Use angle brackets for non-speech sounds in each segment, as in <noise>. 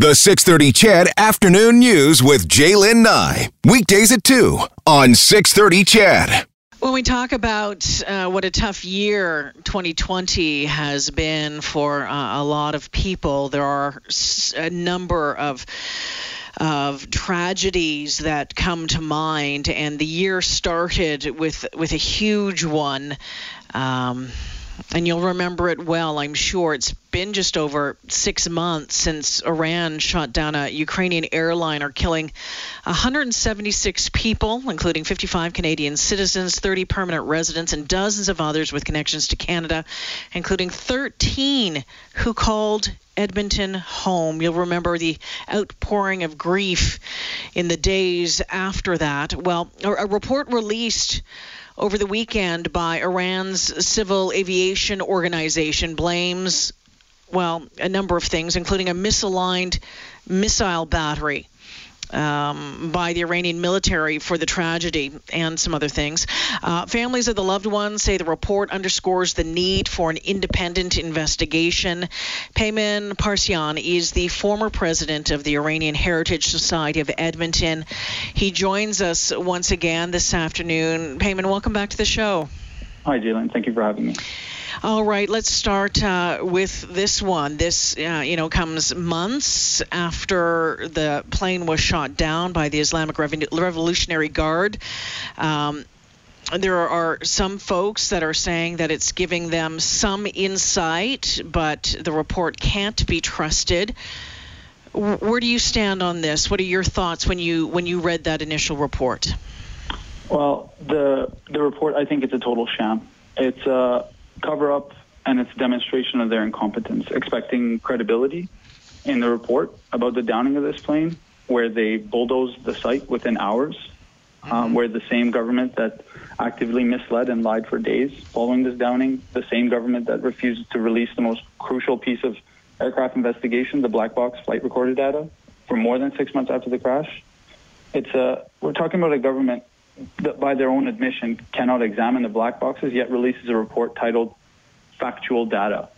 The 630 CHED Afternoon News with J'lyn Nye. Weekdays at 2 on 630 CHED. When we talk about uh, what a tough year 2020 has been for uh, a lot of people, there are a number of of tragedies that come to mind, and the year started with with a huge one. Um, and you'll remember it well, I'm sure. It's been just over six months since Iran shot down a Ukrainian airliner, killing 176 people, including 55 Canadian citizens, 30 permanent residents, and dozens of others with connections to Canada, including 13 who called Edmonton home. You'll remember the outpouring of grief in the days after that. Well, a report released over the weekend by Iran's civil aviation organization blames, well, a number of things, including a misaligned missile battery um, by the Iranian military for the tragedy and some other things. Uh, families of the loved ones say the report underscores the need for an independent investigation. Payman Parseyan is the former president of the Iranian Heritage Society of Edmonton. He joins us once again this afternoon. Payman, welcome back to the show. Hi, J'lyn. Thank you for having me. All right, let's start uh, with this one. This, uh, you know, comes months after the plane was shot down by the Islamic Revolutionary Guard. Um, there are some folks that are saying that it's giving them some insight, but the report can't be trusted. Where do you stand on this? What are your thoughts when you when you read that initial report? Well, the the report I think it's a total sham. It's a cover up and it's a demonstration of their incompetence, expecting credibility in the report about the downing of this plane, where they bulldozed the site within hours, um, mm-hmm. um, where the same government that actively misled and lied for days following this downing, the same government that refused to release the most crucial piece of aircraft investigation, the black box flight recorder data, for more than six months after the crash. It's a, we're talking about a government that, by their own admission, cannot examine the black boxes, yet releases a report titled "Factual Data."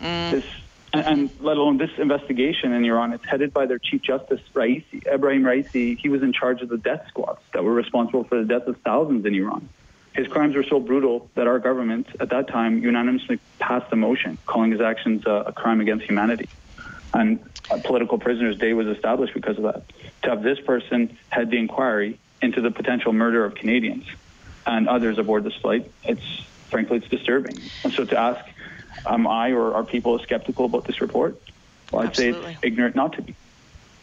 Mm. This, and, and, let alone this investigation in Iran, it's headed by their Chief Justice Raisi, Ebrahim Raisi. He was in charge of the death squads that were responsible for the death of thousands in Iran. His crimes were so brutal that our government at that time unanimously passed a motion calling his actions a, a crime against humanity. And a political prisoners' day was established because of that. To have this person head the inquiry into the potential murder of Canadians and others aboard this flight, it's frankly it's disturbing. And so to ask, am I or are people skeptical about this report? Well, I'd Absolutely. say it's ignorant not to be.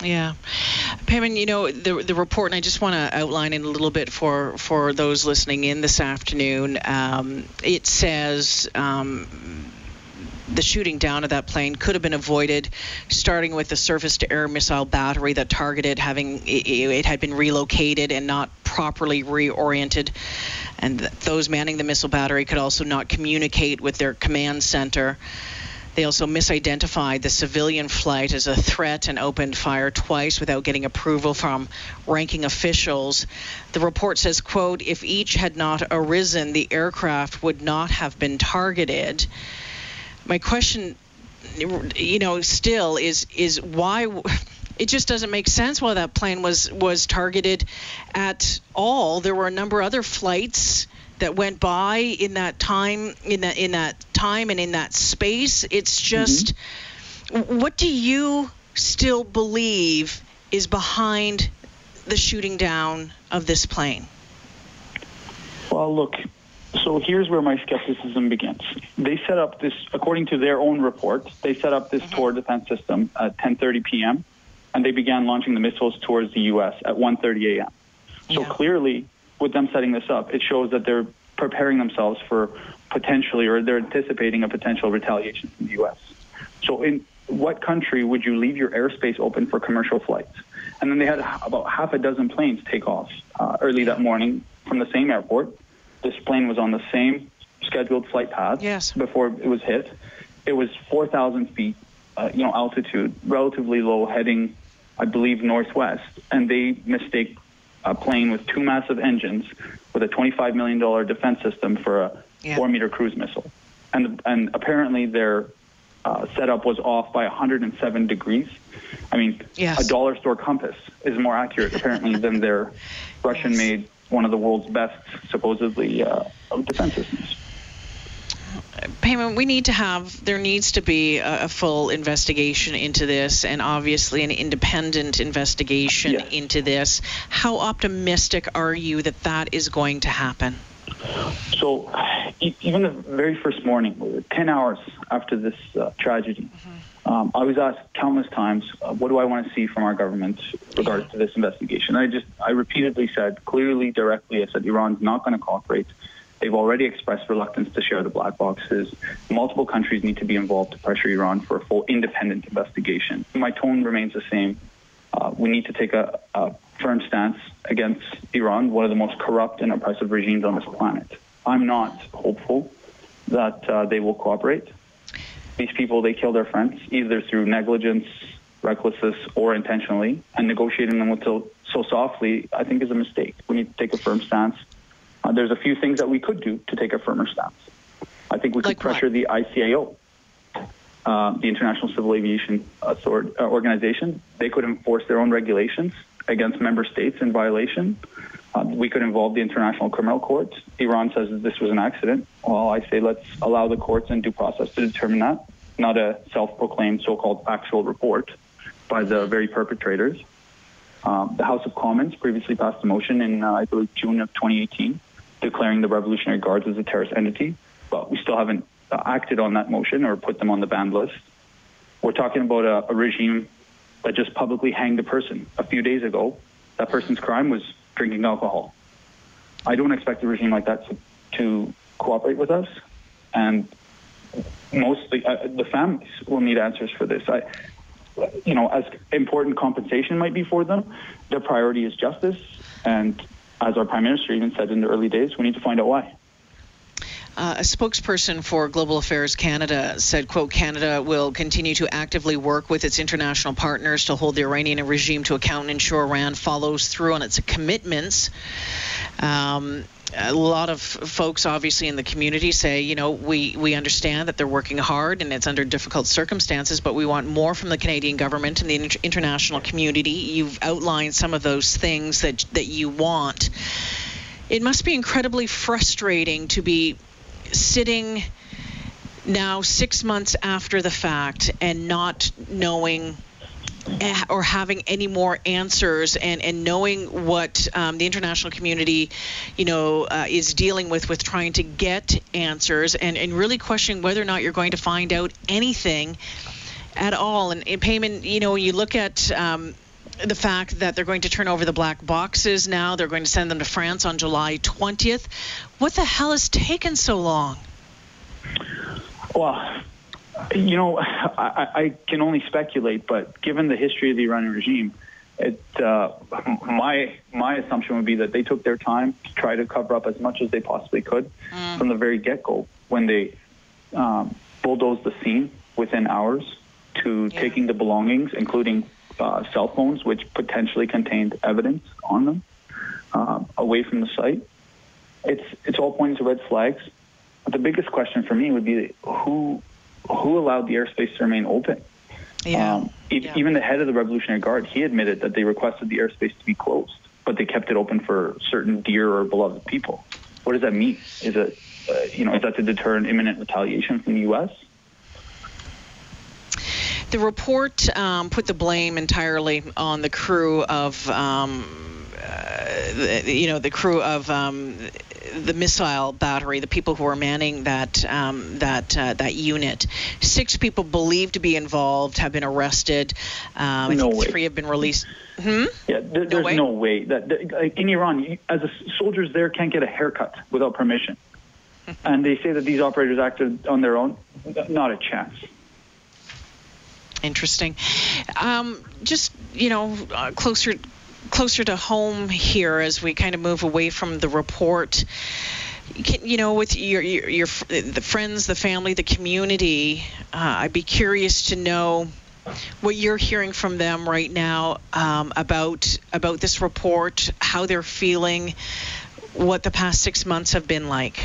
Yeah, Payman, you know the the report, and I just want to outline it a little bit for for those listening in this afternoon. Um, it says. Um, the shooting down of that plane could have been avoided, starting with the surface to air missile battery that targeted having it, it had been relocated and not properly reoriented. And those manning the missile battery could also not communicate with their command center. They also misidentified the civilian flight as a threat and opened fire twice without getting approval from ranking officials. The report says, quote, if each had not arisen, the aircraft would not have been targeted my question, you know, still is is why <laughs> it just doesn't make sense why that plane was was targeted at all. There were a number of other flights that went by in that time in that in that time and in that space. It's just mm-hmm. what do you still believe is behind the shooting down of this plane? Well, look, so here's where my skepticism begins. They set up this, according to their own report, they set up this mm-hmm. Tor defense system at 10:30 p.m. and they began launching the missiles towards the U.S. at 1:30 a.m. So yeah. clearly, with them setting this up, it shows that they're preparing themselves for potentially, or they're anticipating a potential retaliation from the U.S. So in what country would you leave your airspace open for commercial flights? And then they had about half a dozen planes take off uh, early that morning from the same airport this plane was on the same scheduled flight path yes. before it was hit. It was 4,000 feet, uh, you know, altitude, relatively low, heading, I believe, northwest, and they mistake a plane with two massive engines with a 25 million dollar defense system for a yeah. four meter cruise missile, and and apparently their uh, setup was off by 107 degrees. I mean, yes. a dollar store compass is more accurate apparently than their <laughs> Russian-made, one of the world's best, supposedly, uh, defense systems. Payman, we need to have, there needs to be a, a, full investigation into this and obviously an independent investigation yes. into this. How optimistic are you that that is going to happen? So, even the very first morning, 10 hours after this uh, tragedy, mm-hmm. Um, I was asked countless times, uh, what do I want to see from our government yeah. to this investigation? I just, I repeatedly said, clearly, directly, I said, Iran's not going to cooperate. They've already expressed reluctance to share the black boxes. Multiple countries need to be involved to pressure Iran for a full independent investigation. My tone remains the same. Uh, we need to take a, a firm stance against Iran, one of the most corrupt and oppressive regimes on this planet. I'm not hopeful that uh, they will cooperate. These people, they kill their friends either through negligence, recklessness, or intentionally, and negotiating them so, so softly, I think, is a mistake. We need to take a firm stance. Uh, there's a few things that we could do to take a firmer stance. I think we could like pressure what? the ICAO, uh, the International Civil Aviation Authority, uh, Organization. They could enforce their own regulations against member states in violation. Uh, we could involve the International Criminal Court. Iran says that this was an accident. Well, I say let's allow the courts and due process to determine that, not a self-proclaimed so-called factual report by the very perpetrators. Um, the House of Commons previously passed a motion in, uh, I believe, June of 2018, declaring the Revolutionary Guards as a terrorist entity, but we still haven't uh, acted on that motion or put them on the banned list. We're talking about a, a regime that just publicly hanged a person a few days ago. That person's crime was drinking alcohol. I don't expect a regime like that to, to cooperate with us, and mostly uh, the families will need answers for this. I, you know, as important compensation might be for them, their priority is justice, and as our prime minister even said in the early days, we need to find out why. Uh, a spokesperson for Global Affairs Canada said, quote, Canada will continue to actively work with its international partners to hold the Iranian regime to account and ensure Iran follows through on its commitments. Um, a lot of folks obviously in the community say you know we we understand that they're working hard and it's under difficult circumstances but we want more from the Canadian government and the inter- international community you've outlined some of those things that that you want it must be incredibly frustrating to be sitting now six months after the fact and not knowing eh, or having any more answers and, and knowing what um, the international community, you know, uh, is dealing with with trying to get answers and, and really questioning whether or not you're going to find out anything at all. And, and Payman, you know, when you look at um, the fact that they're going to turn over the black boxes now. They're going to send them to France on July 20th. What the hell has taken so long? Well, you know, I, I can only speculate, but given the history of the Iranian regime, it, uh, my my assumption would be that they took their time to try to cover up as much as they possibly could mm. from the very get go when they um, bulldozed the scene within hours to yeah. taking the belongings, including uh, cell phones, which potentially contained evidence on them, um, away from the site. It's it's all pointing to red flags. But the biggest question for me would be who who allowed the airspace to remain open. Yeah. Um, yeah. Even the head of the Revolutionary Guard, he admitted that they requested the airspace to be closed, but they kept it open for certain dear or beloved people. What does that mean? Is it, uh, you know, is that to deter an imminent retaliation from the U.S.? The report um, put the blame entirely on the crew of, um, uh, the, you know, the crew of um, the missile battery, the people who are manning that um, that uh, that unit. Six people believed to be involved have been arrested. Um, no way. three have been released. Hmm? Yeah, there, there's way? no way that, that like in Iran, as a soldiers there can't get a haircut without permission, <laughs> and they say that these operators acted on their own. Not a chance. Interesting. Um, just you know, uh, closer closer to home here as we kind of move away from the report. Can, you know, with your, your, your the friends, the family, the community, uh, I'd be curious to know what you're hearing from them right now um, about about this report, how they're feeling, what the past six months have been like.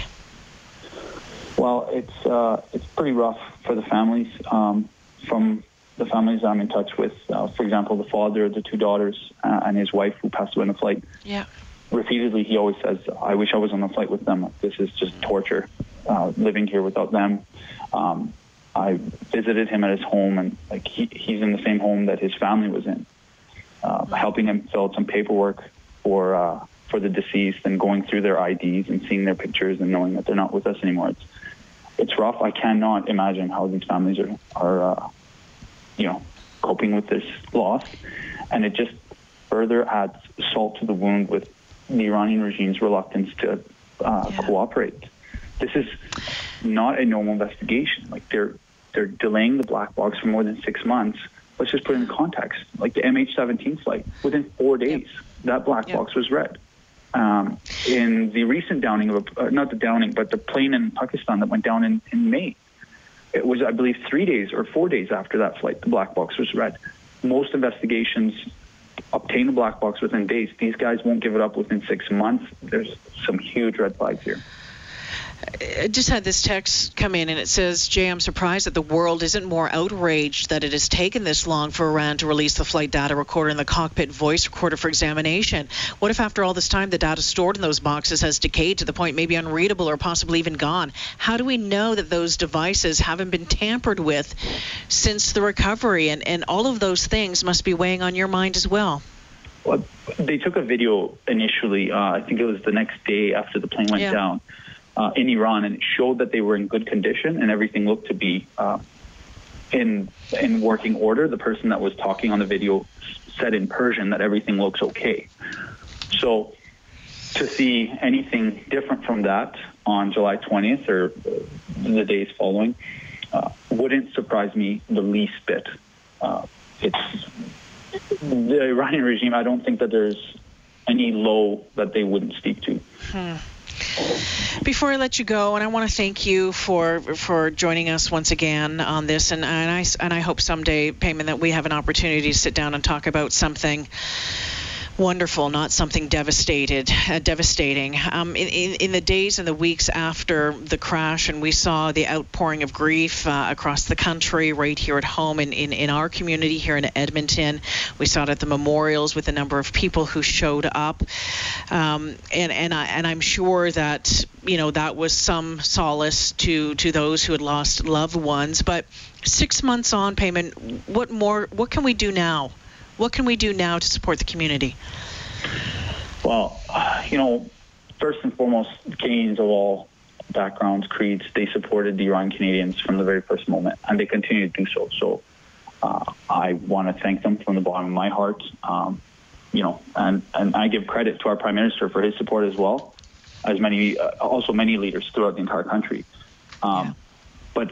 Well, it's uh, it's pretty rough for the families. Um, from the families I'm in touch with, uh, for example, the father of the two daughters uh, and his wife who passed away in the flight. Yeah. Repeatedly, he always says, "I wish I was on the flight with them. This is just torture, uh, living here without them." Um, I visited him at his home, and like he, he's in the same home that his family was in, uh, helping him fill out some paperwork for uh, for the deceased and going through their IDs and seeing their pictures and knowing that they're not with us anymore. It's it's rough. I cannot imagine how these families are are uh, you know coping with this loss, and it just further adds salt to the wound with the Iranian regime's reluctance to uh, yeah. cooperate. This is not a normal investigation. Like they're they're delaying the black box for more than six months. Let's just put it in context. Like the MH17 flight, within four days, yep. that black yep. box was read. Um, in the recent downing of a, uh, not the downing, but the plane in Pakistan that went down in, in May, it was I believe three days or four days after that flight, the black box was read. Most investigations obtain a black box within days. These guys won't give it up within six months. There's some huge red flags here. I just had this text come in and it says, Jay, I'm surprised that the world isn't more outraged that it has taken this long for Iran to release the flight data recorder and the cockpit voice recorder for examination. What if after all this time the data stored in those boxes has decayed to the point maybe unreadable or possibly even gone? How do we know that those devices haven't been tampered with since the recovery? And, and all of those things must be weighing on your mind as well. Well, they took a video initially. Uh, I think it was the next day after the plane went yeah. down uh, in Iran, and it showed that they were in good condition and everything looked to be uh, in in working order. The person that was talking on the video said in Persian that everything looks okay. So to see anything different from that on July 20th or the days following uh, wouldn't surprise me the least bit. Uh, it's the Iranian regime. I don't think that there's any low that they wouldn't speak to. Hmm. Before I let you go, and I want to thank you for for joining us once again on this, and, and I and I hope someday, Payman, that we have an opportunity to sit down and talk about something wonderful, not something devastated, uh, devastating. Um, in, in, in, the days and the weeks after the crash, and we saw the outpouring of grief uh, across the country, right here at home in, in, in our community here in Edmonton. We saw it at the memorials with a number of people who showed up, um, and and I, and I'm sure that you know that was some solace to to those who had lost loved ones. But six months on, Payman. What more? What can we do now? What can we do now to support the community? Well, you know, first and foremost, Canadians of all backgrounds, creeds, they supported the Iranian Canadians from the very first moment, and they continue to do so. So uh, I want to thank them from the bottom of my heart. Um, you know, and, and I give credit to our Prime Minister for his support as well, as many, uh, also many leaders throughout the entire country. Um, yeah. But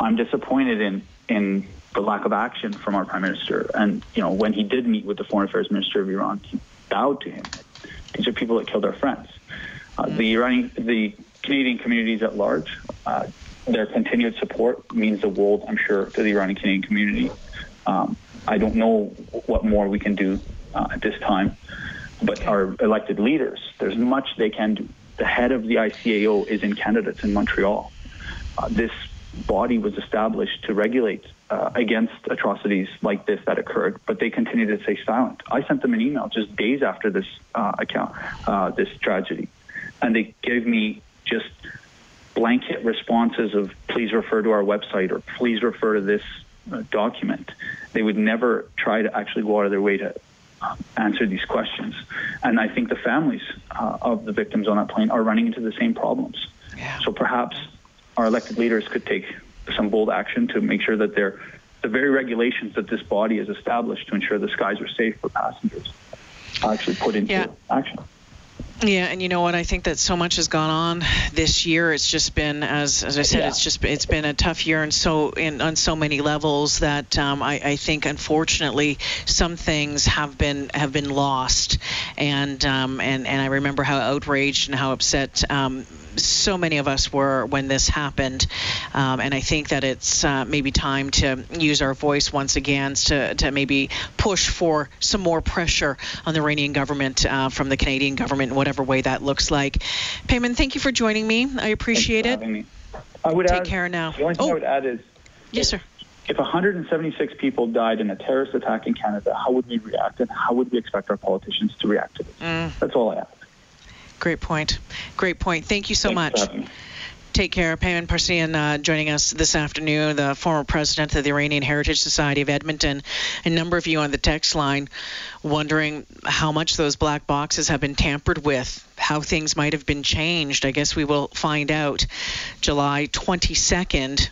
I'm disappointed in in the lack of action from our prime minister. And you know, when he did meet with the foreign affairs minister of Iran, he bowed to him. These are people that killed our friends. Uh, the Iranian, the Canadian communities at large, uh, their continued support means the world, I'm sure, to the Iranian Canadian community. Um, I don't know what more we can do uh, at this time, but our elected leaders, there's much they can do. The head of the ICAO is in Canada, it's in Montreal. Uh, this body was established to regulate uh, against atrocities like this that occurred, but they continue to stay silent. I sent them an email just days after this uh, account, uh, this tragedy, and they gave me just blanket responses of please refer to our website or please refer to this uh, document. They would never try to actually go out of their way to uh, answer these questions. And I think the families uh, of the victims on that plane are running into the same problems. Yeah. So perhaps our elected leaders could take some bold action to make sure that they're the very regulations that this body has established to ensure the skies are safe for passengers are actually put into yeah. action. Yeah, and you know what? I think that so much has gone on this year. It's just been, as as I said, yeah. it's just it's been a tough year, and so in on so many levels that um, I, I think unfortunately some things have been have been lost, and um, and and I remember how outraged and how upset um, so many of us were when this happened. Um, and I think that it's uh, maybe time to use our voice once again to, to maybe push for some more pressure on the Iranian government uh, from the Canadian government in whatever way that looks like. Payman, thank you for joining me. I appreciate it. I would Take add, care now. The only thing Oh. I would add is Yes, sir. if 176 people died in a terrorist attack in Canada, how would we react, and how would we expect our politicians to react to this? Mm. That's all I ask. Great point. Great point. Thank you so Thanks much. for having me. Take care. Payman Parseyan uh, joining us this afternoon, the former president of the Iranian Heritage Society of Edmonton. A number of you on the text line wondering how much those black boxes have been tampered with, how things might have been changed. I guess we will find out July 22nd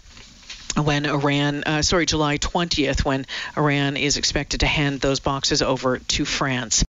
when Iran, uh, sorry, July 20th, when Iran is expected to hand those boxes over to France.